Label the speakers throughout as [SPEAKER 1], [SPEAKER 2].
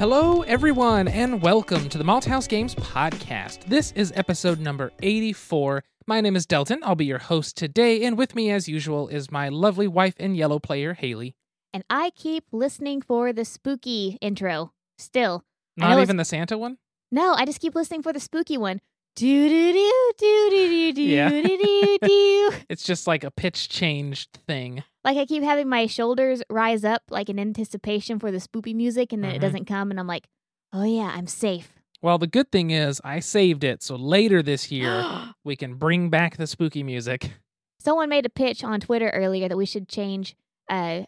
[SPEAKER 1] Hello, everyone, and welcome to the Malthouse Games podcast. This is episode number 84. My name is Delton. I'll be your host today, and with me, as usual, is my lovely wife and yellow player, Haley.
[SPEAKER 2] And I keep listening for the spooky intro. Still. I know
[SPEAKER 1] Not
[SPEAKER 2] it's-
[SPEAKER 1] even the Santa one?
[SPEAKER 2] No, I just keep listening for the spooky one. Do do do do do do
[SPEAKER 1] Yeah.
[SPEAKER 2] do do do.
[SPEAKER 1] It's just like a pitch changed thing.
[SPEAKER 2] Like I keep having my shoulders rise up like in anticipation for the spoopy music and then
[SPEAKER 1] Mhm.
[SPEAKER 2] it doesn't come and I'm like, "Oh yeah, I'm safe."
[SPEAKER 1] Well, the good thing is I saved it, so later this year we can bring back the spooky music.
[SPEAKER 2] Someone made a pitch on Twitter earlier that we should change uh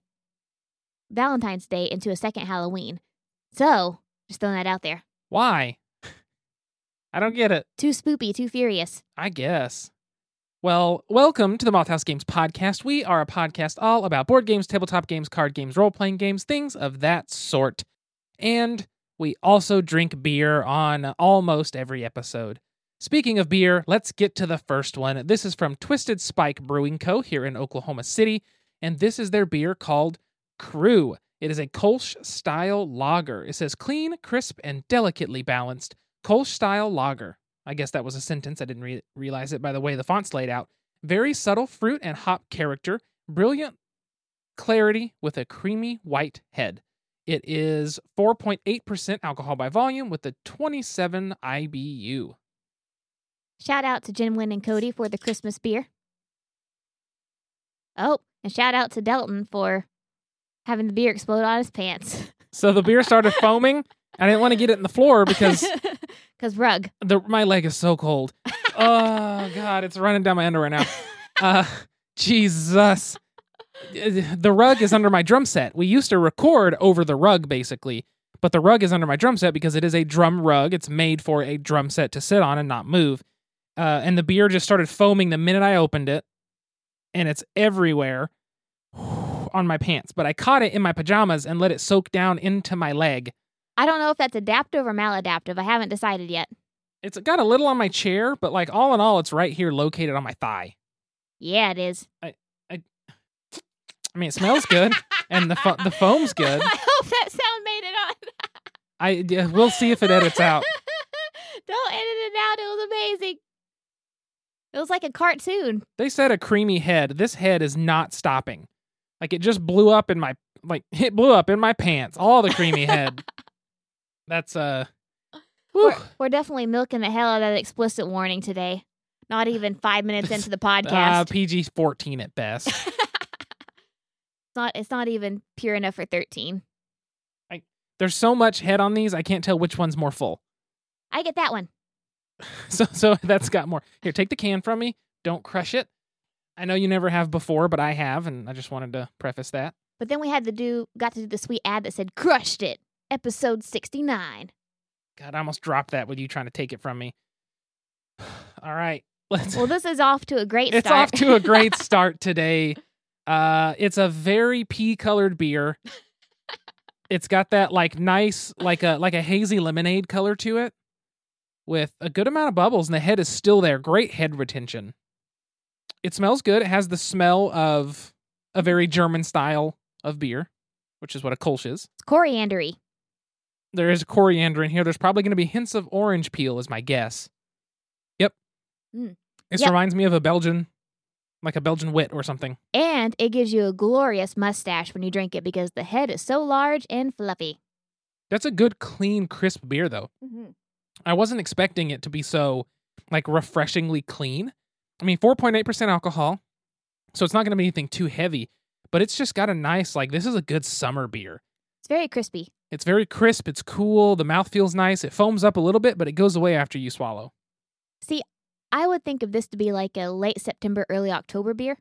[SPEAKER 2] Valentine's Day into a second Halloween. So, just throwing that out there.
[SPEAKER 1] Why? I don't get it.
[SPEAKER 2] Too spoopy, too furious.
[SPEAKER 1] I guess. Well, welcome to the Malthouse Games podcast. We are a podcast all about board games, tabletop games, card games, role playing games, things of that sort. And we also drink beer on almost every episode. Speaking of beer, let's get to the first one. This is from Twisted Spike Brewing Co. here in Oklahoma City, and this is their beer called Crew. It is a Kolsch style lager. It says clean, crisp, and delicately balanced Kolsch style lager. I guess that was a sentence. I didn't re- realize it by the way the font's laid out. Very subtle fruit and hop character, brilliant clarity with a creamy white head. It is 4.8% alcohol by volume with a 27 IBU.
[SPEAKER 2] Shout out to Jenwin and Cody for the Christmas beer. Oh, and shout out to Delton for having the beer explode on his pants.
[SPEAKER 1] So the beer started foaming. I didn't want to get it in the floor because
[SPEAKER 2] Because rug.
[SPEAKER 1] the, my leg is so cold. Oh god, it's running down my underwear now. Uh, Jesus. The rug is under my drum set. We used to record over the rug basically, but the rug is under my drum set because it is a drum rug. It's made for a drum set to sit on and not move. Uh, and the beer just started foaming the minute I opened it, and it's everywhere on my pants. But I caught it in my pajamas and let it soak down into my leg.
[SPEAKER 2] I don't know if that's adaptive or maladaptive. I haven't decided yet.
[SPEAKER 1] It's got a little on my chair, but like all in all, it's right here located on my thigh.
[SPEAKER 2] Yeah, it is.
[SPEAKER 1] I I mean, it smells good, and the fo- the foam's good.
[SPEAKER 2] I hope that sound made it on.
[SPEAKER 1] I yeah, we'll see if it edits out.
[SPEAKER 2] don't edit it out. It was amazing. It was like a cartoon.
[SPEAKER 1] They said a creamy head. This head is not stopping. Like it just blew up in my like it blew up in my pants. All the creamy head. That's uh.
[SPEAKER 2] We're, we're definitely milking the hell out of that explicit warning today. Not even five minutes into the
[SPEAKER 1] Uh,
[SPEAKER 2] podcast.
[SPEAKER 1] PG fourteen at best.
[SPEAKER 2] It's not. It's not even pure enough for thirteen.
[SPEAKER 1] I, There's so much head on these, I can't tell which one's more full.
[SPEAKER 2] I get that one.
[SPEAKER 1] So so that's got more. Here, take the can from me. Don't crush it. I know you never have before, but I have, and I just wanted to preface that.
[SPEAKER 2] But then we had to do. Got to do the sweet ad that said "crushed it." Episode sixty nine.
[SPEAKER 1] God, I almost dropped that with you trying to take it from me. All right, let's.
[SPEAKER 2] Well, this is off to a great
[SPEAKER 1] it's
[SPEAKER 2] start.
[SPEAKER 1] off to a great start today. Uh, it's a very pea-colored beer. It's got that like nice, like a like a hazy lemonade color to it, with a good amount of bubbles, and the head is still there. Great head retention. It smells good. It has the smell of a very German style of beer, which is what a Kolsch is.
[SPEAKER 2] it's coriandery.
[SPEAKER 1] There is coriander in here. There's probably going to be hints of orange peel, is my guess. Yep.
[SPEAKER 2] Mm.
[SPEAKER 1] This
[SPEAKER 2] Yep.
[SPEAKER 1] reminds me of a Belgian, like a Belgian wit or something.
[SPEAKER 2] And it gives you a glorious mustache when you drink it because the head is so large and fluffy.
[SPEAKER 1] That's a good, clean, crisp beer, though. I wasn't expecting it to be so, like, refreshingly clean. I mean, 4.8% alcohol, so it's not going to be anything too heavy, but it's just got a nice, like, this is a good summer beer.
[SPEAKER 2] It's very crispy.
[SPEAKER 1] It's very crisp. It's cool. The mouth feels nice. It foams up a little bit, but it goes away after you swallow.
[SPEAKER 2] See, I would think of this to be like a late September, early October beer,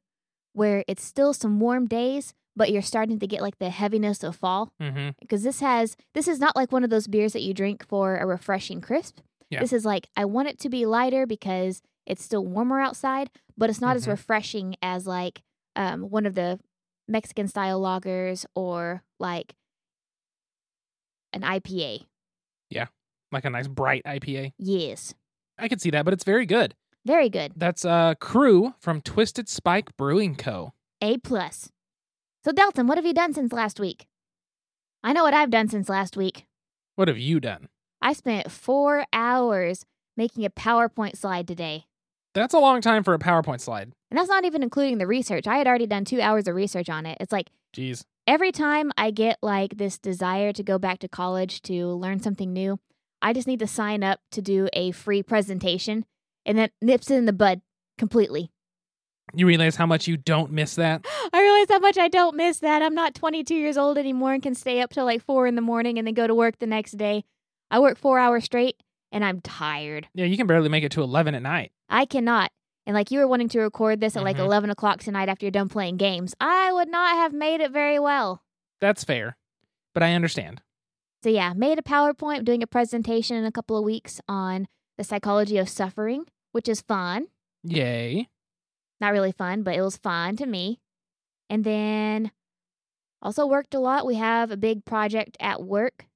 [SPEAKER 2] where it's still some warm days, but you're starting to get like the heaviness of fall.
[SPEAKER 1] Mm-hmm.
[SPEAKER 2] Because this has, this is not like one of those beers that you drink for a refreshing crisp.
[SPEAKER 1] Yeah.
[SPEAKER 2] This is like, I want it to be lighter because it's still warmer outside, but it's not as
[SPEAKER 1] Mhm.
[SPEAKER 2] refreshing as like um, one of the Mexican style lagers or like an IPA. Yeah.
[SPEAKER 1] Like a nice bright IPA.
[SPEAKER 2] Yes.
[SPEAKER 1] I could see that, but it's very good.
[SPEAKER 2] Very good.
[SPEAKER 1] That's uh Crew from Twisted Spike Brewing Co.
[SPEAKER 2] A plus. So Delton, what have you done since last week? I know what I've done since last week.
[SPEAKER 1] What have you done?
[SPEAKER 2] I spent four hours making a PowerPoint slide today.
[SPEAKER 1] That's a long time for a PowerPoint slide.
[SPEAKER 2] And that's not even including the research. I had already done two hours of research on it. It's like
[SPEAKER 1] Jeez.
[SPEAKER 2] Every time I get like this desire to go back to college to learn something new, I just need to sign up to do a free presentation and that nips it in the bud completely.
[SPEAKER 1] You realize how much you don't miss that?
[SPEAKER 2] I realize how much I don't miss that. I'm not 22 years old anymore and can stay up till like four in the morning and then go to work the next day. I work four hours straight and I'm tired.
[SPEAKER 1] Yeah, you can barely make it to 11 at night.
[SPEAKER 2] I cannot. And like you were wanting to record this at like
[SPEAKER 1] Mhm.
[SPEAKER 2] 11 o'clock tonight after you're done playing games, I would not have made it very well.
[SPEAKER 1] That's fair. But I understand.
[SPEAKER 2] So yeah, made a PowerPoint, doing a presentation in a couple of weeks on the psychology of suffering, which is fun.
[SPEAKER 1] Yay.
[SPEAKER 2] Not really fun, but it was fun to me. And then also worked a lot. We have a big project at work.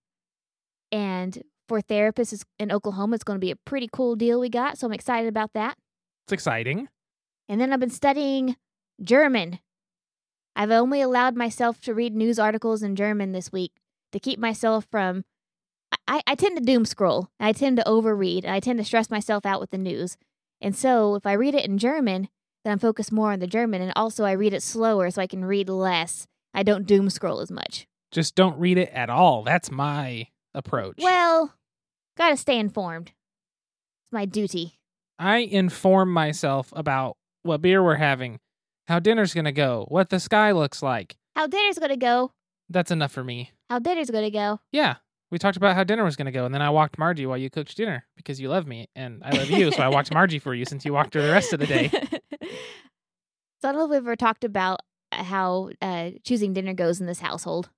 [SPEAKER 2] And for therapists in Oklahoma, it's going to be a pretty cool deal we got. So I'm excited about that.
[SPEAKER 1] It's exciting.
[SPEAKER 2] And then I've been studying German. I've only allowed myself to read news articles in German this week to keep myself from. I, I tend to doom scroll. I tend to overread. And I tend to stress myself out with the news. And so if I read it in German, then I'm focused more on the German. And also I read it slower so I can read less. I don't doom scroll as much.
[SPEAKER 1] Just don't read it at all. That's my approach.
[SPEAKER 2] Well, gotta stay informed. It's my duty.
[SPEAKER 1] I inform myself about what beer we're having, how dinner's going to go, what the sky looks like.
[SPEAKER 2] How dinner's gonna go.
[SPEAKER 1] That's enough for me.
[SPEAKER 2] How dinner's gonna go.
[SPEAKER 1] Yeah. We talked about how dinner was going to go, and then I walked Margie while you cooked dinner because you love me and I love you. so I walked Margie for you since you walked her the rest of the day.
[SPEAKER 2] so I don't know if we've ever talked about uh, how uh, choosing dinner goes in this household.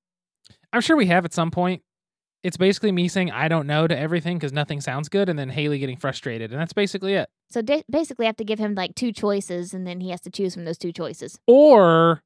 [SPEAKER 1] I'm sure we have at some point. It's basically me saying I don't know to everything because nothing sounds good, and then Haley getting frustrated, and that's basically it.
[SPEAKER 2] So basically, I have to give him like two choices, and then he has to choose from those two choices.
[SPEAKER 1] Or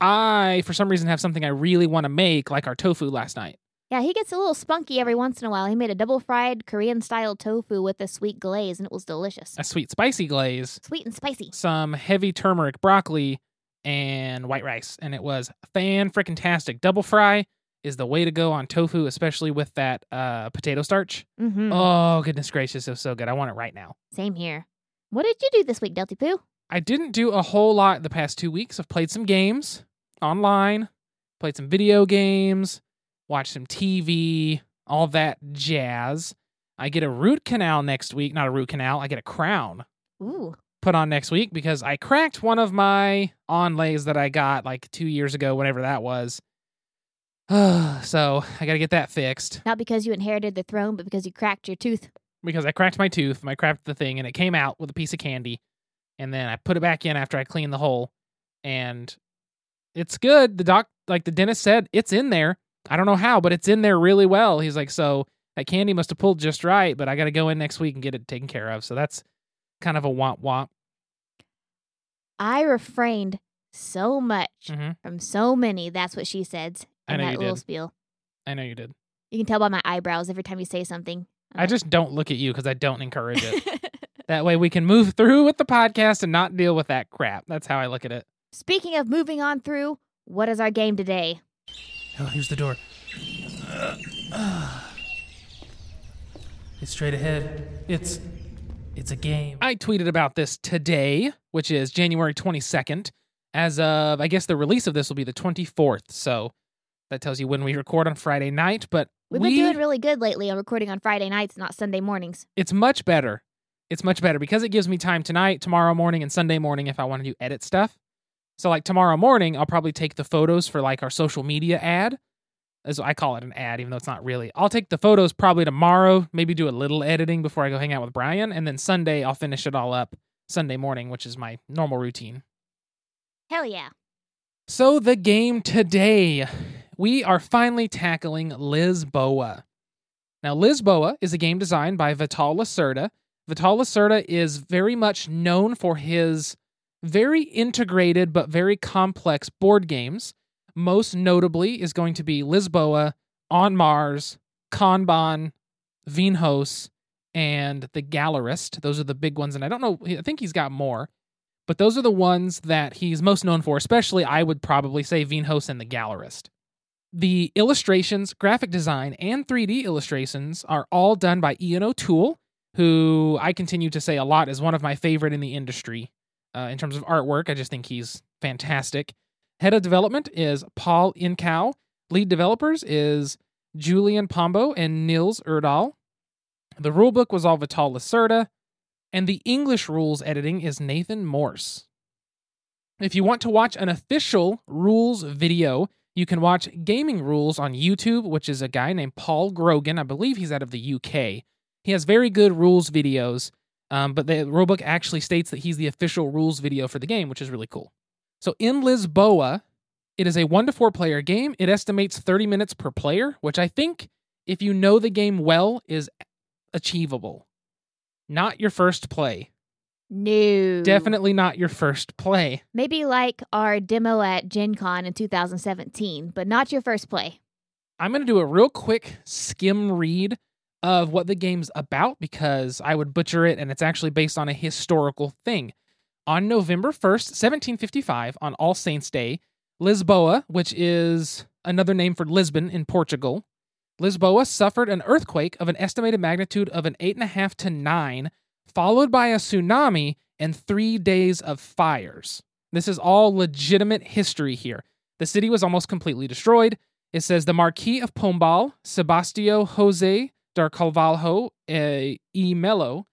[SPEAKER 1] I, for some reason, have something I really want to make, like our tofu last night.
[SPEAKER 2] Yeah, he gets a little spunky every once in a while. He made a double fried Korean style tofu with a sweet glaze, and it was delicious.
[SPEAKER 1] A sweet spicy glaze,
[SPEAKER 2] Sweet and spicy.
[SPEAKER 1] some heavy turmeric broccoli, and white rice, and it was fan freaking tastic. Double fry is the way to go on tofu, especially with that uh, potato starch.
[SPEAKER 2] Mm-hmm.
[SPEAKER 1] Oh goodness gracious, it was so good. I want it right now.
[SPEAKER 2] Same here. What did you do this week, Delty Poo?
[SPEAKER 1] I didn't do a whole lot the past two weeks. I've played some games online, played some video games, watched some TV, all that jazz. I get a root canal next week. Not a root canal, I get a crown
[SPEAKER 2] Ooh.
[SPEAKER 1] put on next week because I cracked one of my onlays that I got like two years ago, whenever that was. so I got to get that fixed
[SPEAKER 2] Not because you inherited the throne, but because you cracked your tooth.
[SPEAKER 1] because I cracked my tooth. and I cracked the thing and it came out with a piece of candy. And then I put it back in after I cleaned the hole. And it's good. The doc, like the dentist said, it's in there. I don't know how, but it's in there really well. He's like, so that candy must have pulled just right, but I got to go in next week and get it taken care of. So that's kind of a womp womp.
[SPEAKER 2] I refrained so much
[SPEAKER 1] hmm
[SPEAKER 2] from so many. That's what she said
[SPEAKER 1] I know
[SPEAKER 2] that
[SPEAKER 1] you
[SPEAKER 2] little
[SPEAKER 1] did.
[SPEAKER 2] spiel.
[SPEAKER 1] I know you did.
[SPEAKER 2] You can tell by my eyebrows every time you say something.
[SPEAKER 1] I uh. just don't look at you because I don't encourage it. that way we can move through with the podcast and not deal with that crap. That's how I look at it.
[SPEAKER 2] Speaking of moving on through, what is our game today?
[SPEAKER 1] Oh, here's the door. It's straight ahead. It's it's a game. I tweeted about this today, which is January 22nd. As of I guess the release of this will be the 24th. So that tells you when we record on Friday night, but
[SPEAKER 2] We've
[SPEAKER 1] we,
[SPEAKER 2] been doing really good lately on recording on Friday nights, not Sunday mornings.
[SPEAKER 1] it's much better. It's much better because it gives me time tonight, tomorrow morning, and Sunday morning if I want to do edit stuff. So like tomorrow morning, I'll probably take the photos for like our social media ad. As I call it an ad, even though it's not really. I'll take the photos probably tomorrow, maybe do a little editing before I go hang out with Brian, and then Sunday I'll finish it all up Sunday morning, which is my normal routine.
[SPEAKER 2] Hell yeah.
[SPEAKER 1] So the game today, we are finally tackling Lisboa. Now, Lisboa is a game designed by Vital Lacerda. Vital Lacerda is very much known for his very integrated but very complex board games. Most notably is going to be Lisboa, On Mars, Kanban, Vinhos, and The Gallerist. Those are the big ones, and I don't know, I think he's got more. But those are the ones that he's most known for, especially I would probably say Vinhos and the Gallerist. The illustrations, graphic design, and 3D illustrations are all done by Ian O'Toole, who I continue to say a lot is one of my favorite in the industry uh, in terms of artwork. I just think he's fantastic. Head of development is Paul Incao. Lead developers is Julian Pombo and Nils Erdal. The rulebook was all Vital Lacerda, and the English rules editing is Nathan Morse. If you want to watch an official rules video, you can watch Gaming Rules on YouTube, which is a guy named Paul Grogan. I believe he's out of the UK. He has very good rules videos, um, but the rulebook actually states that he's the official rules video for the game, which is really cool. So in Lisboa, it is a one to four player game. It estimates 30 minutes per player, which I think, if you know the game well, is achievable. Not your first play.
[SPEAKER 2] No.
[SPEAKER 1] Definitely not your first play.
[SPEAKER 2] Maybe like our demo at Gen Con in 2017, but not your first play.
[SPEAKER 1] I'm going to do a real quick skim read of what the game's about because I would butcher it and it's actually based on a historical thing. On November 1st, 1755, on All Saints' Day, Lisboa, which is another name for Lisbon in Portugal, Lisboa suffered an earthquake of an estimated magnitude of an 8.5 to 9, followed by a tsunami and three days of fires. This is all legitimate history here. The city was almost completely destroyed. It says the Marquis of Pombal, Sebastio Jose dar Carvalho eh, e Melo.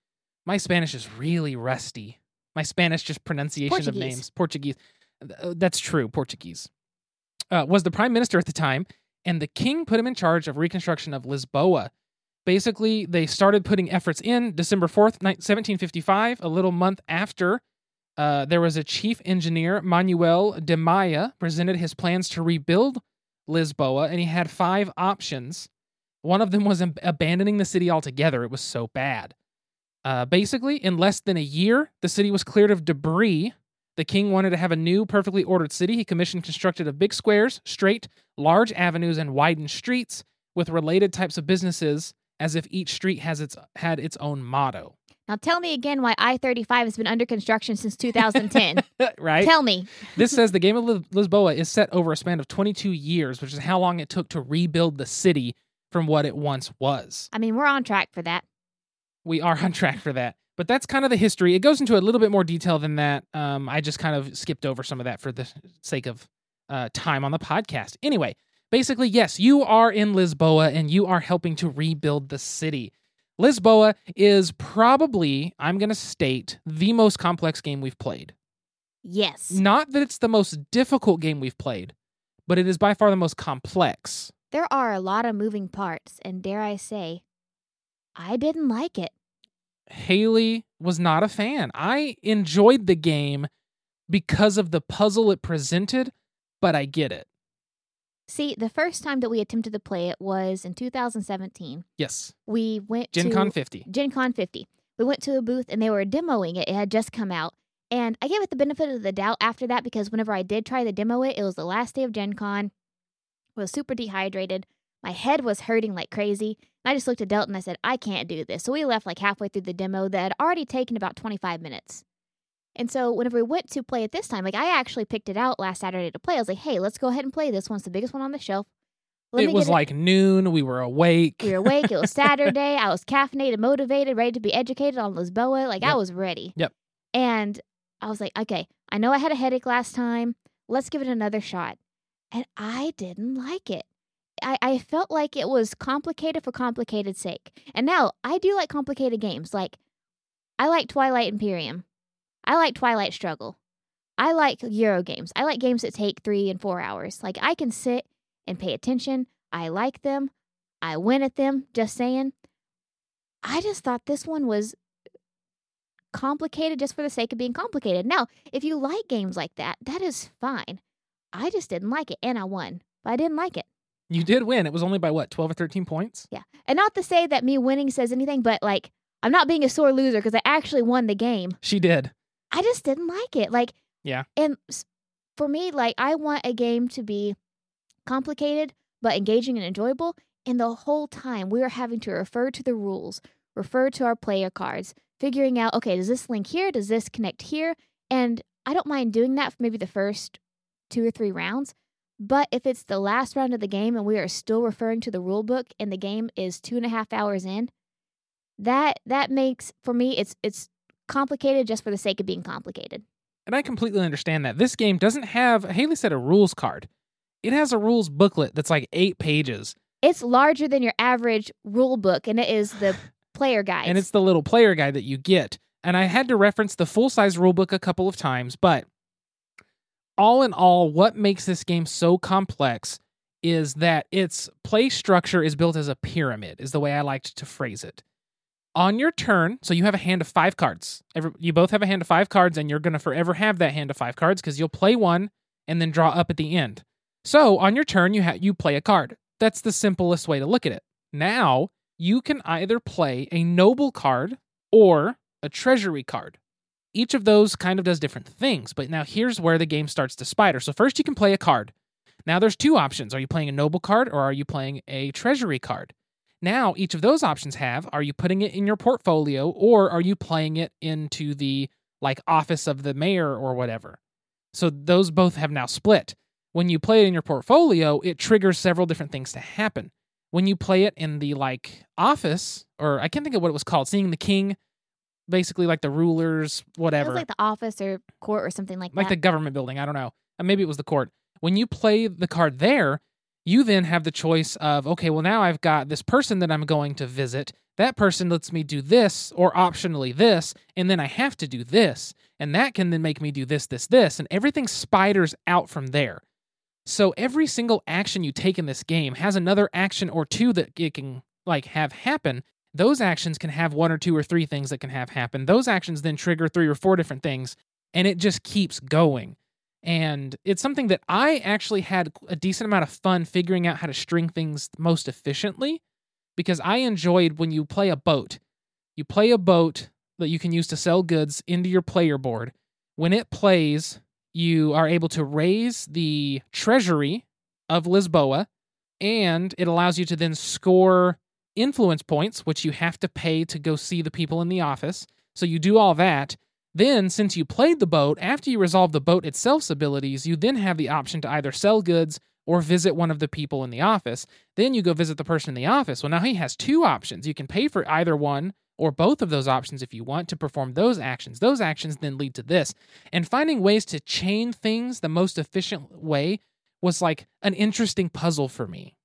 [SPEAKER 1] My Spanish is really rusty. My Spanish just pronunciation of names. Portuguese. Uh, That's true, Portuguese. Uh, was the prime minister at the time, and the king put him in charge of reconstruction of Lisboa. Basically, they started putting efforts in December 4th, 1755, a little month after uh, there was a chief engineer, Manuel de Maia, presented his plans to rebuild Lisboa, and he had five options. One of them was ab- abandoning the city altogether. It was so bad. Uh, basically, in less than a year, the city was cleared of debris. The king wanted to have a new, perfectly ordered city. He commissioned constructed of big squares, straight, large avenues, and widened streets with related types of businesses, as if each street has its had its own motto.
[SPEAKER 2] Now tell me again why I 35 has been under construction since 2010.
[SPEAKER 1] right?
[SPEAKER 2] Tell me.
[SPEAKER 1] this says the game of Lisboa is set over a span of 22 years, which is how long it took to rebuild the city from what it once was.
[SPEAKER 2] I mean, we're on track for that.
[SPEAKER 1] We are on track for that. But that's kind of the history. It goes into a little bit more detail than that. Um, I just kind of skipped over some of that for the sake of uh, time on the podcast. Anyway, basically, yes, you are in Lisboa and you are helping to rebuild the city. Lisboa is probably, I'm going to state, the most complex game we've played.
[SPEAKER 2] Yes.
[SPEAKER 1] Not that it's the most difficult game we've played, but it is by far the most complex.
[SPEAKER 2] There are a lot of moving parts, and dare I say, I didn't like it.
[SPEAKER 1] Haley was not a fan. I enjoyed the game because of the puzzle it presented, but I get it.
[SPEAKER 2] See, the first time that we attempted to play it was in 2017.
[SPEAKER 1] Yes.
[SPEAKER 2] We went
[SPEAKER 1] Gen
[SPEAKER 2] to
[SPEAKER 1] Con 50.
[SPEAKER 2] Gen Con 50. We went to a booth and they were demoing it. It had just come out. And I gave it the benefit of the doubt after that because whenever I did try to demo it, it was the last day of Gen Con. I was super dehydrated. My head was hurting like crazy. And I just looked at Delton and I said, I can't do this. So we left like halfway through the demo that had already taken about 25 minutes. And so whenever we went to play it this time, like I actually picked it out last Saturday to play. I was like, hey, let's go ahead and play this one. It's the biggest one on the shelf. Let
[SPEAKER 1] it was like noon. We were awake.
[SPEAKER 2] we were awake. It was Saturday. I was caffeinated, motivated, ready to be educated on Lisboa. Like I was ready.
[SPEAKER 1] Yep.
[SPEAKER 2] And I was like, okay, I know I had a headache last time. Let's give it another shot. And I didn't like it. I, I felt like it was complicated for complicated sake. And now I do like complicated games. Like I like Twilight Imperium. I like Twilight Struggle. I like Euro games. I like games that take three and four hours. Like I can sit and pay attention. I like them. I win at them, just saying. I just thought this one was complicated just for the sake of being complicated. Now, if you like games like that, that is fine. I just didn't like it and I won, but I didn't like it.
[SPEAKER 1] You did win. It was only by what, 12 or 13 points?
[SPEAKER 2] Yeah. And not to say that me winning says anything, but like, I'm not being a sore loser because I actually won the game.
[SPEAKER 1] She did.
[SPEAKER 2] I just didn't like it. Like,
[SPEAKER 1] Yeah.
[SPEAKER 2] And for me, like, I want a game to be complicated but engaging and enjoyable. And the whole time, we are having to refer to the rules, refer to our player cards, figuring out, okay, does this link here? Does this connect here? And I don't mind doing that for maybe the first two or three rounds. But if it's the last round of the game and we are still referring to the rule book and the game is two and a half hours in, that that makes for me it's it's complicated just for the sake of being complicated.
[SPEAKER 1] And I completely understand that. This game doesn't have, Haley said, a rules card. It has a rules booklet that's like eight pages.
[SPEAKER 2] It's larger than your average rule book, and it is the player guide.
[SPEAKER 1] And it's the little player guide that you get. And I had to reference the full size rule book a couple of times, but all in all, what makes this game so complex is that its play structure is built as a pyramid, is the way I liked to phrase it. On your turn, so you have a hand of five cards. Every, you both have a hand of five cards, and you're going to forever have that hand of five cards because you'll play one and then draw up at the end. So on your turn, you ha- you play a card. That's the simplest way to look at it. Now you can either play a noble card or a treasury card. Each of those kind of does different things, but now here's where the game starts to spider. So first you can play a card. Now there's two options. Are you playing a noble card or are you playing a treasury card? Now each of those options have are you putting it in your portfolio or are you playing it into the like office of the mayor or whatever. So those both have now split. When you play it in your portfolio, it triggers several different things to happen. When you play it in the like office or I can't think of what it was called, seeing the king basically like the rulers,
[SPEAKER 2] It
[SPEAKER 1] whatever,
[SPEAKER 2] was like the office or court or something like, that.
[SPEAKER 1] like the government building. I don't know. Maybe it was the court. When you play the card there, you then have the choice of okay, well now I've got this person that I'm going to visit. That person lets me do this or optionally this, and then I have to do this, and that can then make me do this, this, this, and everything spiders out from there. So every single action you take in this game has another action or two that it can like have happen. Those actions can have one or two or three things that can have happen. Those actions then trigger three or four different things, and it just keeps going. And it's something that I actually had a decent amount of fun figuring out how to string things most efficiently because I enjoyed when you play a boat. You play a boat that you can use to sell goods into your player board. When it plays, you are able to raise the treasury of Lisboa, and it allows you to then score influence points, which you have to pay to go see the people in the office. So you do all that. Then, since you played the boat, after you resolve the boat itself's abilities, you then have the option to either sell goods or visit one of the people in the office. Then you go visit the person in the office. Well, now he has two options. You can pay for either one or both of those options if you want to perform those actions. Those actions then lead to this. And finding ways to chain things the most efficient way was like an interesting puzzle for me.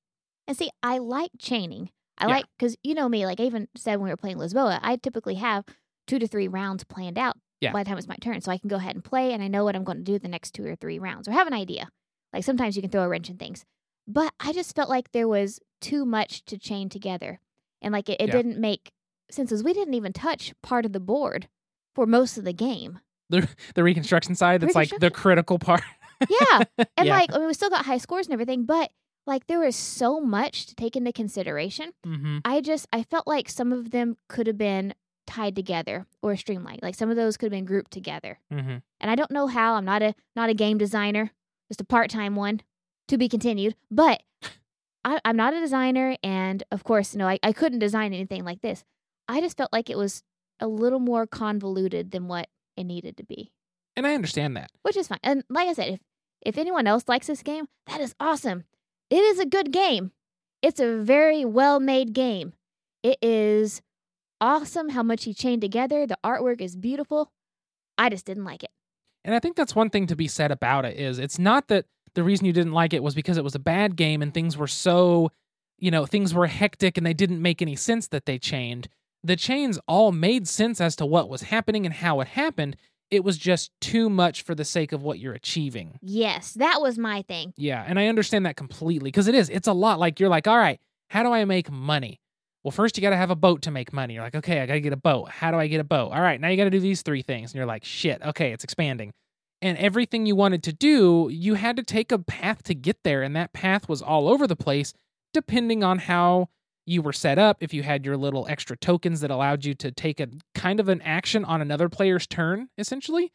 [SPEAKER 2] And see, I like chaining. I
[SPEAKER 1] Yeah.
[SPEAKER 2] like because you know me. Like I even said when we were playing Lisboa, I typically have two to three rounds planned out
[SPEAKER 1] Yeah.
[SPEAKER 2] by the time it's my turn, so I can go ahead and play, and I know what I'm going to do the next two or three rounds, or have an idea. Like sometimes you can throw a wrench in things, but I just felt like there was too much to chain together, and like it, it
[SPEAKER 1] Yeah.
[SPEAKER 2] didn't make sense as we didn't even touch part of the board for most of the game.
[SPEAKER 1] The reconstruction side, that's like the critical part.
[SPEAKER 2] Yeah, and
[SPEAKER 1] Yeah.
[SPEAKER 2] like I mean, we still got high scores and everything, but like there was so much to take into consideration.
[SPEAKER 1] hmm
[SPEAKER 2] I just I felt like some of them could have been tied together or streamlined. Like some of those could have been grouped together.
[SPEAKER 1] hmm
[SPEAKER 2] And I don't know how. I'm not a not a game designer, just a part time one, to be continued. But I, I'm not a designer, and of course, no, I, I couldn't design anything like this. I just felt like it was a little more convoluted than what it needed to be,
[SPEAKER 1] And I understand that.
[SPEAKER 2] which is fine. And like I said, if if anyone else likes this game, that is awesome. It is a good game. It's a very well made game. It is awesome how much he chained together. The artwork is beautiful. I just didn't like it.
[SPEAKER 1] And I think that's one thing to be said about it is it's not that the reason you didn't like it was because it was a bad game and things were so, you know, things were hectic and they didn't make any sense that they chained. The chains all made sense as to what was happening and how it happened. It was just too much for the sake of what you're achieving.
[SPEAKER 2] Yes, that was my thing.
[SPEAKER 1] Yeah, and I understand that completely because it is. It's a lot. Like you're like, all right, how do I make money? Well, first you got to have a boat to make money. You're like, okay, I got to get a boat. How do I get a boat? All right, now you got to do these three things. And you're like, shit, okay, it's expanding. And everything you wanted to do, you had to take a path to get there. And that path was all over the place, depending on how you were set up. If you had your little extra tokens that allowed you to take a kind of an action on another player's turn, essentially,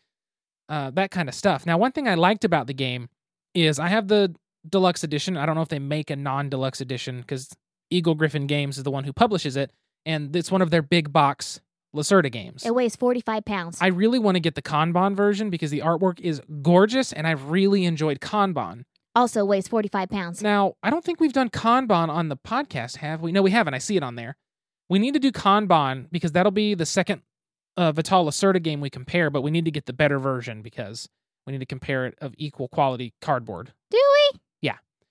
[SPEAKER 1] uh, that kind of stuff. Now, one thing I liked about the game is I have the deluxe edition. I don't know if they make a non deluxe edition because Eagle Gryphon Games is the one who publishes it, and it's one of their big box Lacerda games.
[SPEAKER 2] It weighs 45 pounds.
[SPEAKER 1] I really want to get the Kanban version because the artwork is gorgeous, and I've really enjoyed Kanban.
[SPEAKER 2] Also weighs 45 pounds.
[SPEAKER 1] Now, I don't think we've done Kanban on the podcast, have we? No, we haven't. I see it on there. We need to do Kanban because that'll be the second uh, Vital Lacerda game we compare, but we need to get the better version because we need to compare it of equal quality cardboard.
[SPEAKER 2] Do we?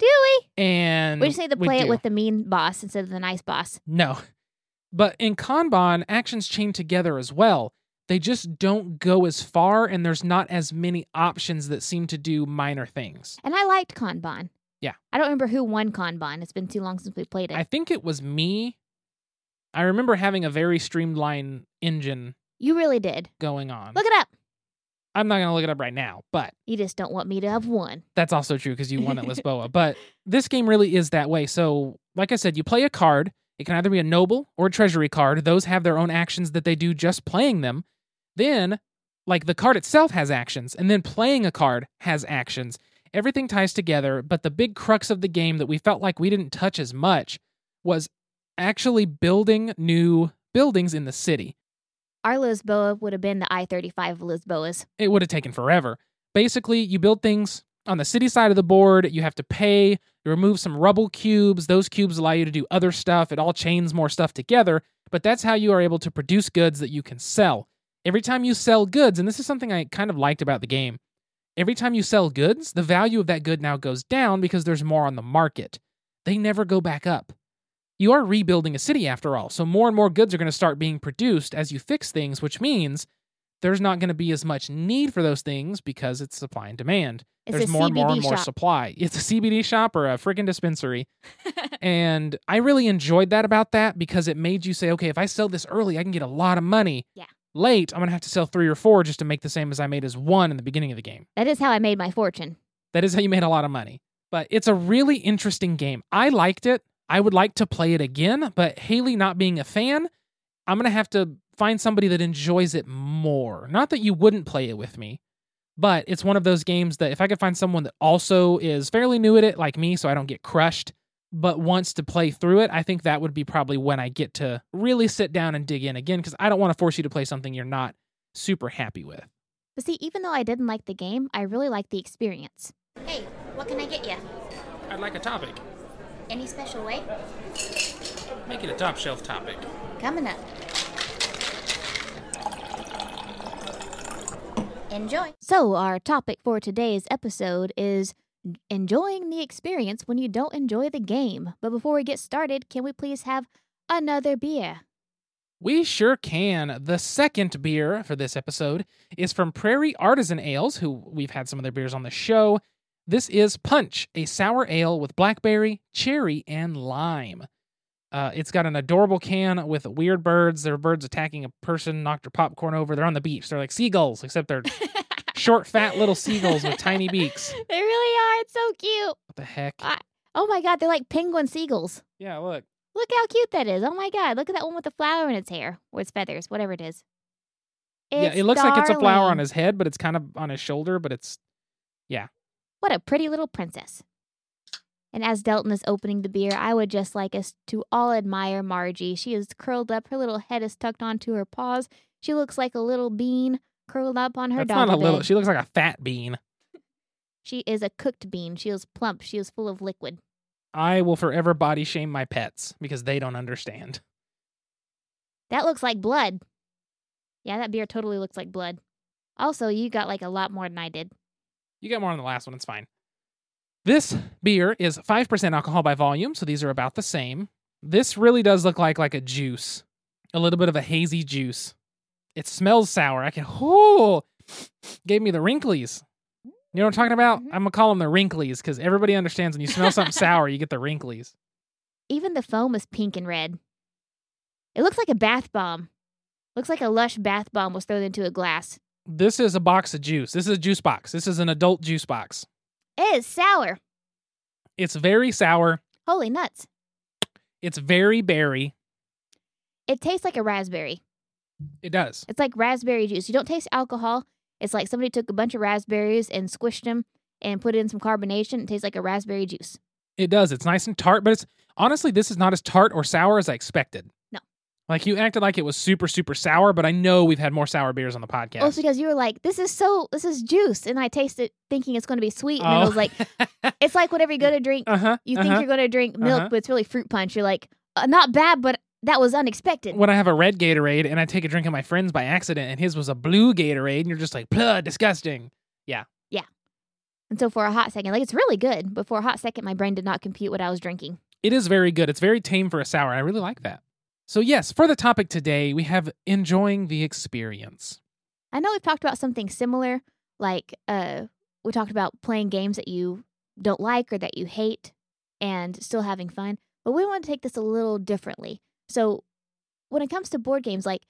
[SPEAKER 2] Do we?
[SPEAKER 1] And
[SPEAKER 2] We just need to play it
[SPEAKER 1] do.
[SPEAKER 2] with the mean boss instead of the nice boss.
[SPEAKER 1] No. But in Kanban, actions chain together as well. They just don't go as far, and there's not as many options that seem to do minor things.
[SPEAKER 2] And I liked Kanban.
[SPEAKER 1] Yeah.
[SPEAKER 2] I don't remember who won Kanban. It's been too long since we played it.
[SPEAKER 1] I think it was me. I remember having a very streamlined engine
[SPEAKER 2] you really did.
[SPEAKER 1] going on.
[SPEAKER 2] Look it up.
[SPEAKER 1] I'm not going to look it up right now, but
[SPEAKER 2] You just don't want me to have won.
[SPEAKER 1] that's also true because you won at Lisboa. but this game really is that way. So, like I said, you play a card. It can either be a noble or a treasury card. Those have their own actions that they do just playing them. Then, like the card itself has actions, and then playing a card has actions. Everything ties together, but the big crux of the game that we felt like we didn't touch as much was actually building new buildings in the city.
[SPEAKER 2] Our Lisboa would have been the I 35 Lisboas.
[SPEAKER 1] it would have taken forever. Basically, you build things on the city side of the board, you have to pay, you remove some rubble cubes. Those cubes allow you to do other stuff. It all chains more stuff together, but that's how you are able to produce goods that you can sell. Every time you sell goods, and this is something I kind of liked about the game, every time you sell goods, the value of that good now goes down because there's more on the market. They never go back up. You are rebuilding a city after all, so more and more goods are going to start being produced as you fix things, which means there's not going to be as much need for those things because it's supply and demand.
[SPEAKER 2] It's
[SPEAKER 1] There's more and more and more
[SPEAKER 2] shop.
[SPEAKER 1] supply. It's a CBD shop or a freaking dispensary. and I really enjoyed that about that because it made you say, okay, if I sell this early, I can get a lot of money.
[SPEAKER 2] Yeah.
[SPEAKER 1] Late, I'm going to have to sell three or four just to make the same as I made as one in the beginning of the game.
[SPEAKER 2] that is how I made my fortune.
[SPEAKER 1] That is how you made a lot of money. But it's a really interesting game. I liked it. I would like to play it again, but Haley not being a fan, I'm going to have to find somebody that enjoys it more. Not that you wouldn't play it with me, but it's one of those games that if I could find someone that also is fairly new at it, like me, so I don't get crushed, but wants to play through it, I think that would be probably when I get to really sit down and dig in again because I don't want to force you to play something you're not super happy with.
[SPEAKER 2] But see, even though I didn't like the game, I really liked the experience. Hey, what can I get you?
[SPEAKER 1] I'd like a topic.
[SPEAKER 2] Any special way?
[SPEAKER 1] Make it a top shelf topic.
[SPEAKER 2] Coming up. Enjoy. So, our topic for today's episode is enjoying the experience when you don't enjoy the game. But before we get started, can we please have another beer?
[SPEAKER 1] We sure can. The second beer for this episode is from Prairie Artisan Ales, who we've had some of their beers on the show. This is Punch, a sour ale with blackberry, cherry, and lime. Uh, it's got an adorable can with weird birds. There are birds attacking a person, knocked their popcorn over. They're on the beach. They're like seagulls, except they're short, fat little seagulls with tiny beaks.
[SPEAKER 2] They really are. It's so cute.
[SPEAKER 1] What the heck?
[SPEAKER 2] I- Oh my god, they're like penguin seagulls.
[SPEAKER 1] Yeah, look.
[SPEAKER 2] Look how cute that is. Oh my god, look at that one with the flower in its hair or its feathers, whatever it is.
[SPEAKER 1] yeah, it looks like it's a flower on his head, but it's kind of on his shoulder, but it's
[SPEAKER 2] What a pretty little princess. And as Delton is opening the beer, I would just like us to all admire Margie. She is curled up, her little head is tucked onto her paws. She looks like a little bean curled up on her
[SPEAKER 1] that's
[SPEAKER 2] dog
[SPEAKER 1] not a little.
[SPEAKER 2] bed.
[SPEAKER 1] She looks like a fat bean.
[SPEAKER 2] She is a cooked bean. She is plump. She is full of liquid.
[SPEAKER 1] I will forever body shame my pets because they don't understand.
[SPEAKER 2] That looks like blood. Yeah, that beer totally looks like blood. Also, you got like a lot more than I did.
[SPEAKER 1] You got more on the last one. It's fine. This beer is 5% alcohol by volume, so these are about the same. This really does look like like a juice, a little bit of a hazy juice. It smells sour. I can, oh, gave me the wrinklies. You know what I'm talking about?
[SPEAKER 2] Mhm.
[SPEAKER 1] I'm gonna call them the wrinklies because everybody understands when you smell something sour, you get the wrinklies.
[SPEAKER 2] Even the foam is pink and red. It looks like a bath bomb. Looks like a lush bath bomb was thrown into a glass.
[SPEAKER 1] This is a box of juice. This is a juice box. This is an adult juice box.
[SPEAKER 2] It is sour.
[SPEAKER 1] It's very sour.
[SPEAKER 2] Holy nuts.
[SPEAKER 1] It's very berry.
[SPEAKER 2] It tastes like a raspberry.
[SPEAKER 1] It does.
[SPEAKER 2] It's like raspberry juice. You don't taste alcohol. It's like somebody took a bunch of raspberries and squished them and put in some carbonation. It tastes like a raspberry juice.
[SPEAKER 1] It does. It's nice and tart, but it's honestly this is not as tart or sour as I expected. Like you acted like it was super super sour, but I know we've had more sour beers on the podcast.
[SPEAKER 2] Well, it's because you were like, "This is so, this is juice," and I tasted thinking it's going to be sweet, and then it was like, it's like whenever you go to drink,
[SPEAKER 1] uh huh.
[SPEAKER 2] you think you're going to drink milk,
[SPEAKER 1] Uh-huh.
[SPEAKER 2] but it's really fruit punch. You're like, uh, not bad, but that was unexpected.
[SPEAKER 1] when I have a red Gatorade and I take a drink of my friend's by accident, and his was a blue Gatorade, and you're just like, "Pluh, disgusting." Yeah. Yeah.
[SPEAKER 2] And so for a hot second, like it's really good, but for a hot second, my brain did not compute what I was drinking.
[SPEAKER 1] It is very good. It's very tame for a sour. I really like that. So yes, for the topic today, we have enjoying the experience.
[SPEAKER 2] I know we've talked about something similar, like uh, we talked about playing games that you don't like or that you hate and still having fun, but we want to take this a little differently. So when it comes to board games, like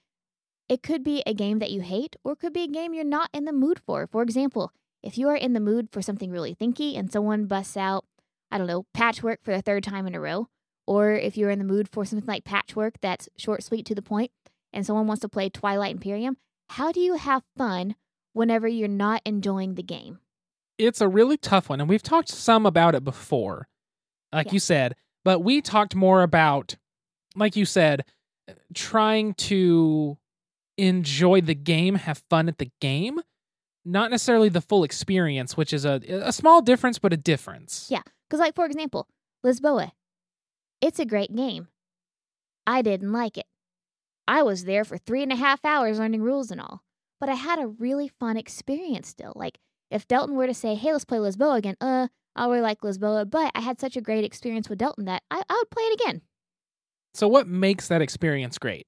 [SPEAKER 2] it could be a game that you hate or it could be a game you're not in the mood for. For example, if you are in the mood for something really thinky and someone busts out, I don't know, patchwork for the third time in a row, or if you're in the mood for something like patchwork that's short, sweet, to the point, and someone wants to play Twilight Imperium, how do you have fun whenever you're not enjoying the game?
[SPEAKER 1] It's a really tough one, and we've talked some about it before, like
[SPEAKER 2] Yeah.
[SPEAKER 1] you said, but we talked more about, like you said, trying to enjoy the game, have fun at the game, not necessarily the full experience, which is a a small difference, but a difference.
[SPEAKER 2] Yeah. Because, like, for example, Lisboa, it's a great game. I didn't like it. I was there for three and a half hours learning rules and all, but I had a really fun experience still. Like, if Delton were to say, hey, let's play Lisboa again, uh, I really like Lisboa, but I had such a great experience with Delton that I, I would play it again.
[SPEAKER 1] So, what makes that experience great?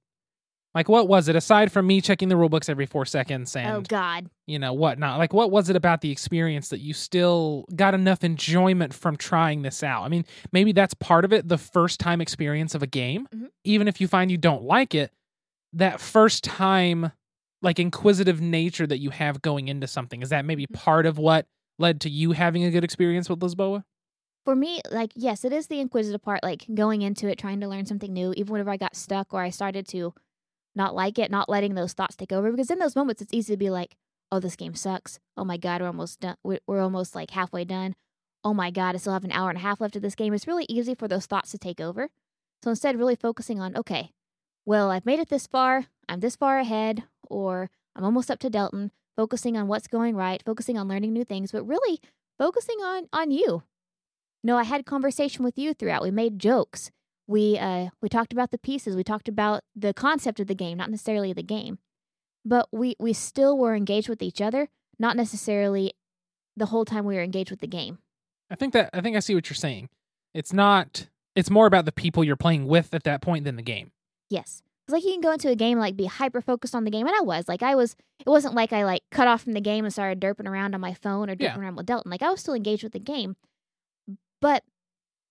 [SPEAKER 1] Like, what was it aside from me checking the rule books every four seconds and
[SPEAKER 2] oh, God.
[SPEAKER 1] you know whatnot? Like, what was it about the experience that you still got enough enjoyment from trying this out? I mean, maybe that's part of it. The first time experience of a game,
[SPEAKER 2] Mhm.
[SPEAKER 1] even if you find you don't like it, that first time, like inquisitive nature that you have going into something, is that maybe
[SPEAKER 2] Mhm.
[SPEAKER 1] part of what led to you having a good experience with Lisboa?
[SPEAKER 2] For me, like, yes, it is the inquisitive part, like going into it, trying to learn something new, even whenever I got stuck or I started to not like it, not letting those thoughts take over. Because in those moments, it's easy to be like, oh, this game sucks. Oh my God, we're almost done. We're almost like halfway done. Oh my God, I still have an hour and a half left of this game. It's really easy for those thoughts to take over. So instead, really focusing on, okay, well, I've made it this far. I'm this far ahead, or I'm almost up to Delton, focusing on what's going right, focusing on learning new things, but really focusing on on you. No, I had conversation with you throughout. We made jokes. We uh we talked about the pieces. We talked about the concept of the game, not necessarily the game. But we we still were engaged with each other, not necessarily the whole time we were engaged with the game.
[SPEAKER 1] I think that I think I see what you're saying. It's not. It's more about the people you're playing with at that point than the game.
[SPEAKER 2] Yes. It's like you can go into a game and, like be hyper focused on the game, and I was like I was. It wasn't like I like cut off from the game and started derping around on my phone or derping
[SPEAKER 1] Yeah.
[SPEAKER 2] around with Delton. Like I was still engaged with the game, but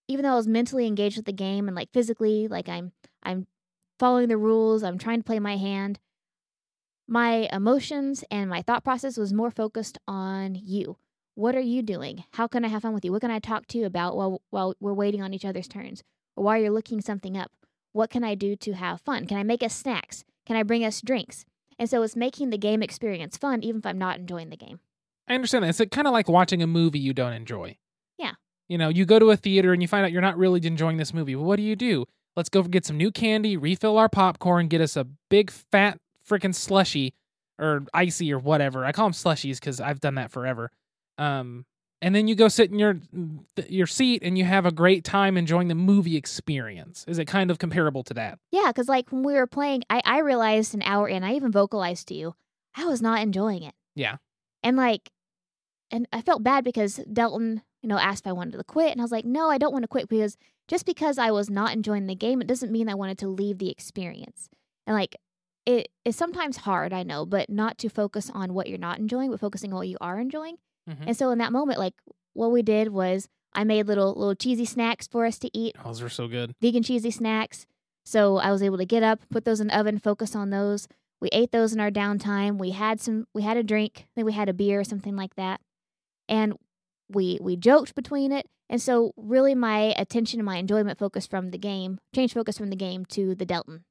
[SPEAKER 2] even though I was mentally engaged with the game and like physically, like I'm I'm following the rules, I'm trying to play my hand. My emotions and my thought process was more focused on you. What are you doing? How can I have fun with you? What can I talk to you about while while we're waiting on each other's turns? Or while you're looking something up? What can I do to have fun? Can I make us snacks? Can I bring us drinks? And so it's making the game experience fun even if I'm not enjoying the game.
[SPEAKER 1] I understand that. It's kind of like watching a movie you don't enjoy. You know, you go to a theater and you find out you're not really enjoying this movie. Well, what do you do? Let's go get some new candy, refill our popcorn, get us a big fat freaking slushy or icy or whatever. I call them slushies because I've done that forever. Um, and then you go sit in your your seat and you have a great time enjoying the movie experience. Is it kind of comparable to that?
[SPEAKER 2] Yeah, because like when we were playing, I, I realized an hour in, I even vocalized to you, I was not enjoying it.
[SPEAKER 1] Yeah.
[SPEAKER 2] And like, and I felt bad because Delton, you know, asked if I wanted to quit. And I was like, no, I don't want to quit because just because I was not enjoying the game, it doesn't mean I wanted to leave the experience. And like, it is sometimes hard, I know, but not to focus on what you're not enjoying, but focusing on what you are enjoying.
[SPEAKER 1] Mhm.
[SPEAKER 2] And so in that moment, like, what we did was I made little little cheesy snacks for us to eat
[SPEAKER 1] Those were so good.
[SPEAKER 2] vegan cheesy snacks. So I was able to get up, put those in the oven, focus on those. We ate those in our downtime. We had some we had a drink, then we had a beer or something like that. And we we joked between it. And so really my attention and my enjoyment focus from the game, changed focus from the game to the Delton.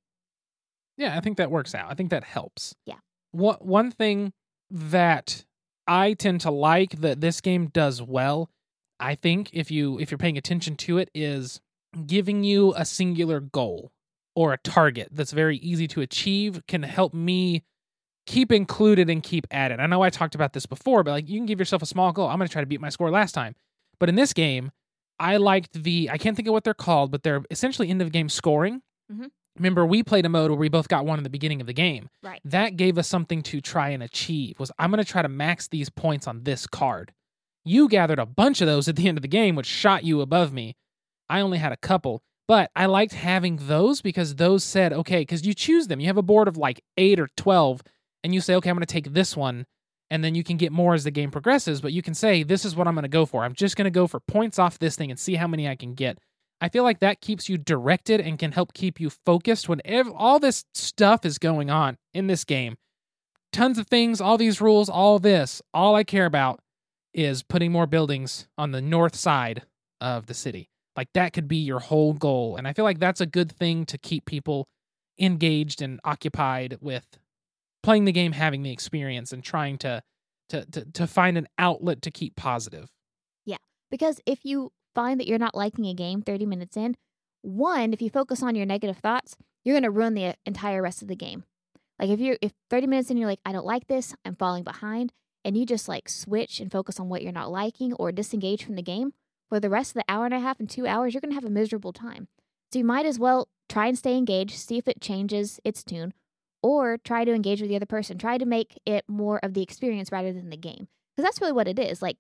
[SPEAKER 1] Yeah, I think that works out. I think that helps.
[SPEAKER 2] Yeah.
[SPEAKER 1] One one thing that I tend to like that this game does well, I think if you if you're paying attention to it is giving you a singular goal. or a target that's very easy to achieve can help me keep included and keep at it. I know I talked about this before, but like you can give yourself a small goal. I'm going to try to beat my score last time. But in this game, I liked the I can't think of what they're called, but they're essentially end of game scoring.
[SPEAKER 2] Mhm.
[SPEAKER 1] Remember, we played a mode where we both got one in the beginning of the game.
[SPEAKER 2] Right.
[SPEAKER 1] That gave us something to try and achieve. Was I'm going to try to max these points on this card. You gathered a bunch of those at the end of the game, which shot you above me. I only had a couple, but I liked having those because those said, okay, because you choose them. You have a board of like eight or 12, and you say, okay, I'm going to take this one. And then you can get more as the game progresses, but you can say, this is what I'm going to go for. I'm just going to go for points off this thing and see how many I can get. I feel like that keeps you directed and can help keep you focused when ev- all this stuff is going on in this game. Tons of things, all these rules, all this. All I care about is putting more buildings on the north side of the city. Like that could be your whole goal. And I feel like that's a good thing to keep people engaged and occupied with playing the game, having the experience, and trying to to to, to find an outlet to keep positive.
[SPEAKER 2] Yeah, because if you find that you're not liking a game 30 minutes in, one, if you focus on your negative thoughts, you're going to ruin the entire rest of the game. Like if you're if 30 minutes in you're like I don't like this, I'm falling behind, and you just like switch and focus on what you're not liking or disengage from the game, for the rest of the hour and a half and 2 hours you're going to have a miserable time. So you might as well try and stay engaged, see if it changes its tune, or try to engage with the other person. Try to make it more of the experience rather than the game. Because that's really what it is. Like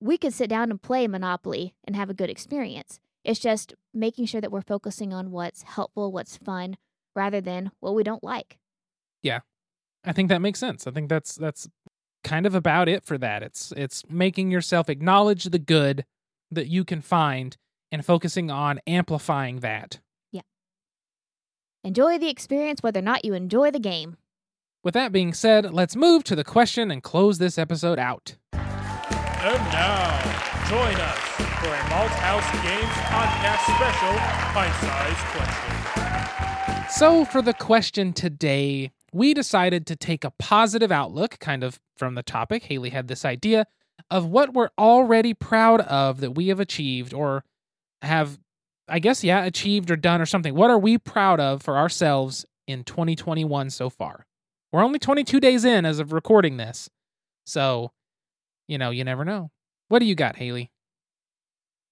[SPEAKER 2] we could sit down and play Monopoly and have a good experience. It's just making sure that we're focusing on what's helpful, what's fun, rather than what we don't like. Yeah.
[SPEAKER 1] I think that makes sense. I think that's that's kind of about it for that. It's it's making yourself acknowledge the good that you can find and focusing on amplifying that.
[SPEAKER 2] Enjoy the experience whether or not you enjoy the game.
[SPEAKER 1] With that being said, let's move to the question and close this episode out.
[SPEAKER 3] And now, join us for a Malthaus Games podcast special, pint-sized question.
[SPEAKER 1] So, for the question today, we decided to take a positive outlook, kind of from the topic. Haley had this idea of what we're already proud of that we have achieved or have, I guess, yeah, achieved or done or something. What are we proud of for ourselves in 2021 so far? We're only 22 days in as of recording this. So, you know, you never know. What do you got, Haley?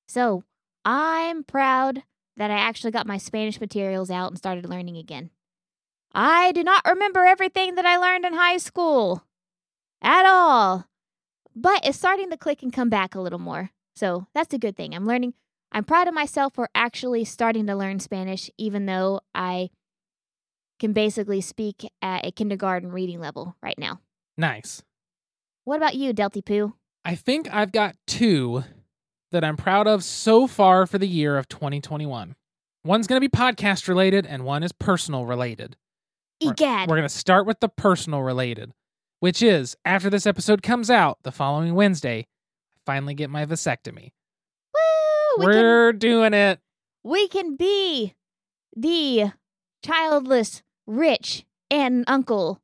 [SPEAKER 2] So I'm proud that I actually got my Spanish materials out and started learning again. I do not remember everything that I learned in high school at all, but it's starting to click and come back a little more. So that's a good thing. I'm learning. I'm proud of myself for actually starting to learn Spanish, even though I can basically speak at a kindergarten reading level right now.
[SPEAKER 1] Nice.
[SPEAKER 2] What about you, Delty Poo?
[SPEAKER 1] I think I've got two that I'm proud of so far for the year of 2021. One's going to be podcast related and one is personal related. We're- We're going to start with the personal related, which is after this episode comes out the following Wednesday, I finally get my vasectomy.
[SPEAKER 2] We can
[SPEAKER 1] We're doing it.
[SPEAKER 2] we can be the childless rich aunt and uncle.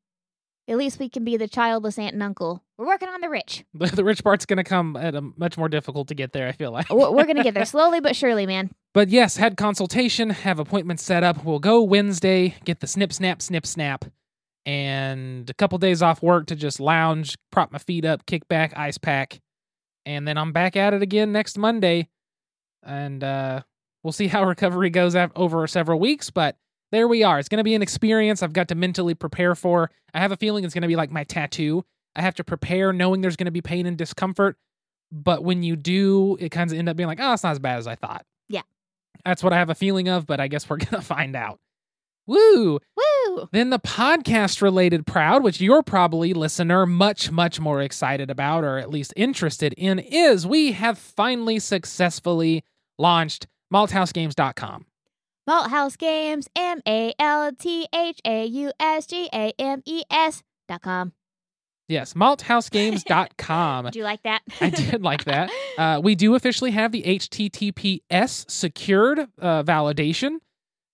[SPEAKER 2] At least we can be the childless aunt and uncle. We're working on the rich.
[SPEAKER 1] The, rich part's going to come at a much more difficult to get there, I feel like.
[SPEAKER 2] We're, we're gonna get there slowly but surely, man.
[SPEAKER 1] But yes, had consultation, have appointments set up. We'll go Wednesday, get the snip, snap, snip, snap, and a couple days off work to just lounge, prop my feet up, kick back, ice pack, and then I'm back at it again next Monday. And uh, we'll see how recovery goes af- over several weeks. But there we are. It's going to be an experience I've got to mentally prepare for. I have a feeling it's going to be like my tattoo. I have to prepare knowing there's going to be pain and discomfort. But when you do, it kind of end up being like, oh, it's not as bad as I thought.
[SPEAKER 2] Yeah.
[SPEAKER 1] That's what I have a feeling of, but I guess we're going to find out. Woo!
[SPEAKER 2] Woo!
[SPEAKER 1] Then the podcast related proud, which you're probably listener much, much more excited about or at least interested in, is we have finally successfully launched malthausgames.com.
[SPEAKER 2] Malthaus Games, M A L T H A U S G A M E S dot com.
[SPEAKER 1] Yes, malthausgames.com.
[SPEAKER 2] Do you like that?
[SPEAKER 1] I did like that. Uh, we do officially have the HTTPS secured uh, validation.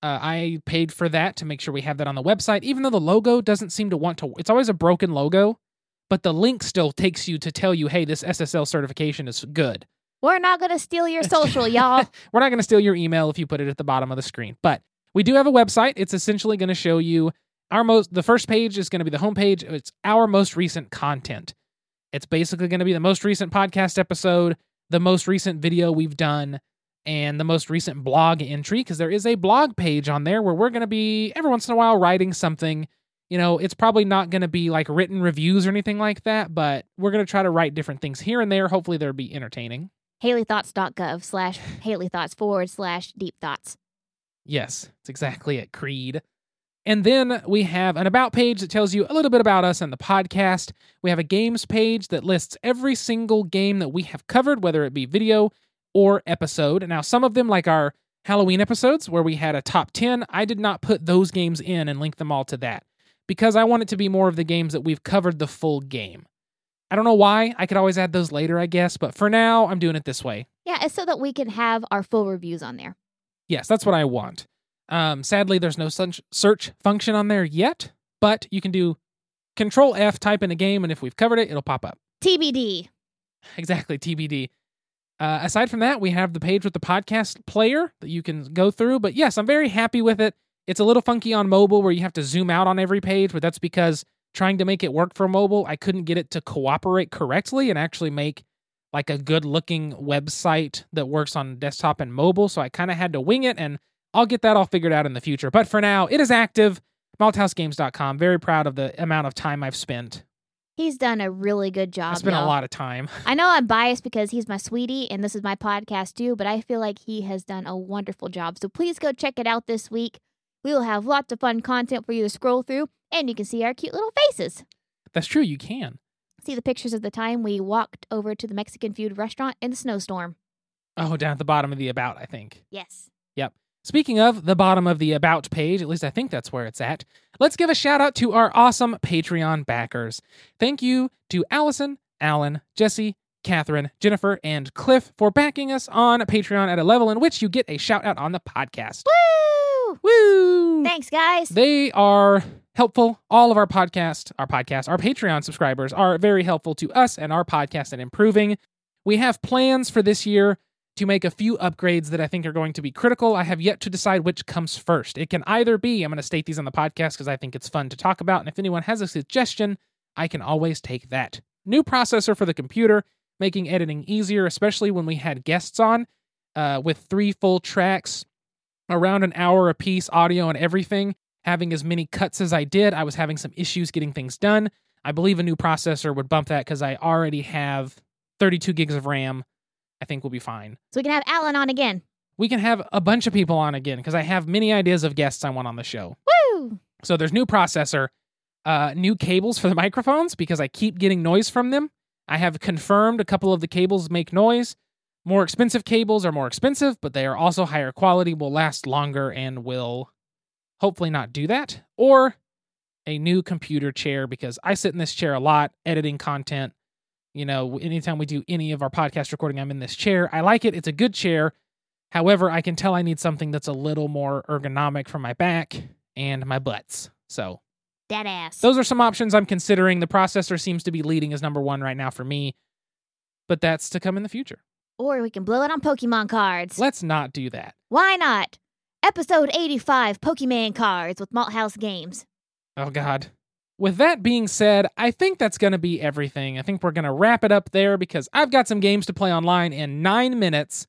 [SPEAKER 1] Uh, I paid for that to make sure we have that on the website, even though the logo doesn't seem to want to. It's always a broken logo, but the link still takes you to tell you, hey, this SSL certification is good.
[SPEAKER 2] We're not gonna steal your social, y'all.
[SPEAKER 1] We're not going to steal your email if you put it at the bottom of the screen, but We do have a website. It's essentially going to show you our most, the first page is going to be the homepage. It's our most recent content. It's basically going to be the most recent podcast episode, the most recent video we've done, and the most recent blog entry because there is a blog page on there where we're going to be every once in a while writing something. You know, it's probably not going to be like written reviews or anything like that, but we're going to try to write different things here and there. Hopefully, they'll be entertaining.
[SPEAKER 2] HaleyThoughts.gov slash HaleyThoughts forward slash deep thoughts.
[SPEAKER 1] Yes, it's exactly it. Creed. And then we have an about page that tells you a little bit about us and the podcast. We have a games page that lists every single game that we have covered, whether it be video or episode. Now, some of them, like our Halloween episodes where we had a top 10, I did not put those games in and link them all to that because I want it to be more of the games that we've covered the full game. I don't know why. I could always add those later, I guess, but for now, I'm doing it this way.
[SPEAKER 2] Yeah, it's so that we can have our full reviews on there.
[SPEAKER 1] Yes, that's what I want. Um, sadly, there's no such search function on there yet, but you can do Control F, type in a game, and if we've covered it, it'll pop up.
[SPEAKER 2] TBD.
[SPEAKER 1] Exactly, TBD. Uh, aside from that, we have the page with the podcast player that you can go through. But yes, I'm very happy with it. It's a little funky on mobile where you have to zoom out on every page, but that's because trying to make it work for mobile, I couldn't get it to cooperate correctly and actually make like a good looking website that works on desktop and mobile. So I kind of had to wing it and I'll get that all figured out in the future. But for now, it is active. MaltHausGames.com. Very proud of the amount of time I've spent.
[SPEAKER 2] He's done a really good job.
[SPEAKER 1] It's been a lot of time.
[SPEAKER 2] I know I'm biased because he's my sweetie and this is my podcast too, but I feel like he has done a wonderful job. So please go check it out this week. We will have lots of fun content for you to scroll through, and you can see our cute little faces.
[SPEAKER 1] That's true. You can.
[SPEAKER 2] See the pictures of the time we walked over to the Mexican food restaurant in the snowstorm.
[SPEAKER 1] Oh, down at the bottom of the about, I think.
[SPEAKER 2] Yes. Yep.
[SPEAKER 1] Speaking of the bottom of the About page, at least I think that's where it's at, let's give a shout out to our awesome Patreon backers. Thank you to Allison, Alan, Jesse, Catherine, Jennifer, and Cliff for backing us on Patreon at a level in which you get a shout out on the podcast.
[SPEAKER 2] Woo!
[SPEAKER 1] Woo!
[SPEAKER 2] Thanks, guys.
[SPEAKER 1] They are helpful. All of our podcast, our podcast, our Patreon subscribers are very helpful to us and our podcast and improving. We have plans for this year to make a few upgrades that I think are going to be critical. I have yet to decide which comes first. It can either be, I'm going to state these on the podcast because I think it's fun to talk about. And if anyone has a suggestion, I can always take that. New processor for the computer, making editing easier, especially when we had guests on uh, with three full tracks, around an hour a piece, audio and everything. Having as many cuts as I did, I was having some issues getting things done. I believe a new processor would bump that because I already have 32 gigs of RAM. I think we'll be fine.
[SPEAKER 2] So we can have Alan on again.
[SPEAKER 1] We can have a bunch of people on again because I have many ideas of guests I want on the show.
[SPEAKER 2] Woo!
[SPEAKER 1] So there's new processor, uh, new cables for the microphones because I keep getting noise from them. I have confirmed a couple of the cables make noise. More expensive cables are more expensive, but they are also higher quality, will last longer, and will hopefully not do that. Or a new computer chair because I sit in this chair a lot, editing content. You know, anytime we do any of our podcast recording, I'm in this chair. I like it. It's a good chair. However, I can tell I need something that's a little more ergonomic for my back and my butts. So
[SPEAKER 2] Dead ass.
[SPEAKER 1] those are some options I'm considering. The processor seems to be leading as number one right now for me, but that's to come in the future.
[SPEAKER 2] Or we can blow it on Pokemon cards.
[SPEAKER 1] Let's not do that.
[SPEAKER 2] Why not? Episode 85 Pokemon cards with Malthaus Games.
[SPEAKER 1] Oh, God. With that being said, I think that's going to be everything. I think we're going to wrap it up there because I've got some games to play online in nine minutes,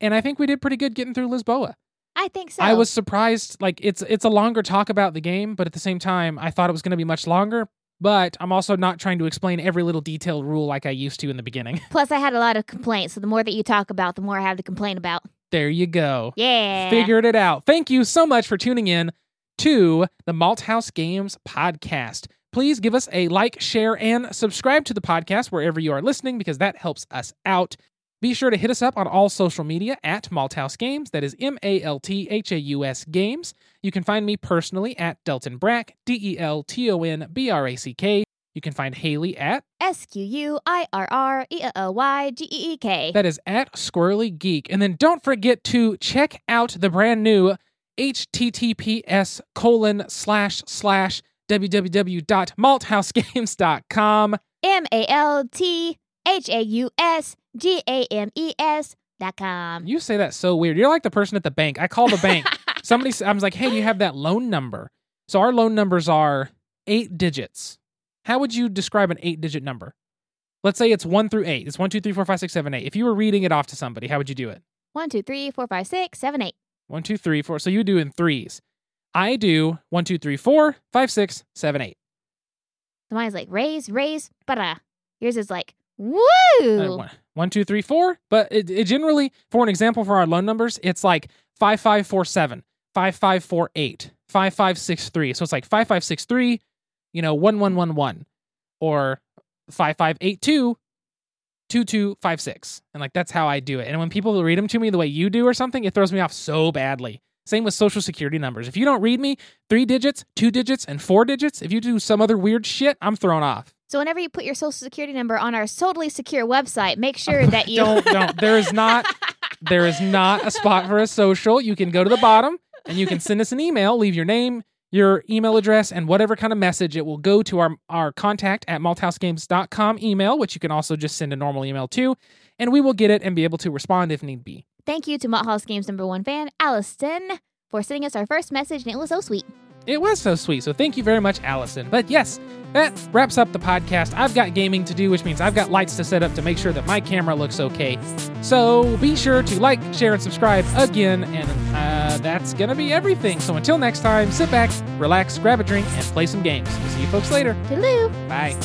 [SPEAKER 1] and I think we did pretty good getting through Lisboa.
[SPEAKER 2] I think so.
[SPEAKER 1] I was surprised. Like it's it's a longer talk about the game, but at the same time, I thought it was going to be much longer. But I'm also not trying to explain every little detailed rule like I used to in the beginning.
[SPEAKER 2] Plus, I had a lot of complaints. So the more that you talk about, the more I have to complain about.
[SPEAKER 1] there you go.
[SPEAKER 2] Yeah.
[SPEAKER 1] Figured it out. Thank you so much for tuning in to the Malthaus Games podcast. Please give us a like, share, and subscribe to the podcast wherever you are listening because that helps us out. Be sure to hit us up on all social media at Malthaus Games. That is M A L T H A U S Games. You can find me personally at Delton Brack, D E L T O N B R A C K. You can find Haley at,
[SPEAKER 2] S Q U I R R E L Y G E E K.
[SPEAKER 1] that is at Squirrely Geek. And then don't forget to check out the brand new https colon slash slash www.malthausgames.com.
[SPEAKER 2] M A L T H A U S G A M E S dot com.
[SPEAKER 1] You say that so weird. You're like the person at the bank. I call the bank somebody I was like, "Hey, do you have that loan number?" So our loan numbers are 8 digits. How would you describe an 8-digit number? Let's say it's 1 through 8. It's 1 2 3 4 5 6 7 8. If you were reading it off to somebody, how would you do it?
[SPEAKER 2] One, two, three, four, five, six, seven, eight.
[SPEAKER 1] One, two, three, four. So you do in threes. I do one, two, three, four, five, six, seven, eight.
[SPEAKER 2] So mine's like raise, raise, but yours is like
[SPEAKER 1] Uh,
[SPEAKER 2] woo.
[SPEAKER 1] one, one, two, three, four. But it, it generally, for an example for our loan numbers, it's like five, five, four, seven, five, five, four, eight, five, five, six, three. So it's like five, five, six, three, you know, one, one, one, one, or five, five, eight, two, two, two, five, six. And like that's how I do it. And when people read them to me the way you do or something, it throws me off so badly. Same with social security numbers. If you don't read me three digits, two digits, and four digits, if you do some other weird shit, I'm thrown off.
[SPEAKER 2] So whenever you put your social security number on our totally secure website, make sure that you
[SPEAKER 1] don't don't there is not there is not a spot for a social you can go to the bottom and you can send us an email leave your name your email address and whatever kind of message it will go to our our contact at malthausgames.com email which you can also just send a normal email to and we will get it and be able to respond if need be.
[SPEAKER 2] Thank you to Malthaus Games number one fan, Allison, for sending us our first message, and it was so sweet.
[SPEAKER 1] it was so sweet so thank you very much allison. But yes that wraps up the podcast. I've got gaming to do which means i've got lights to set up to make sure that my camera looks okay. So be sure to like share and subscribe again and uh, that's gonna be everything. So until next time sit back relax grab a drink and play some games. See you folks later.
[SPEAKER 2] Toodaloo.
[SPEAKER 1] bye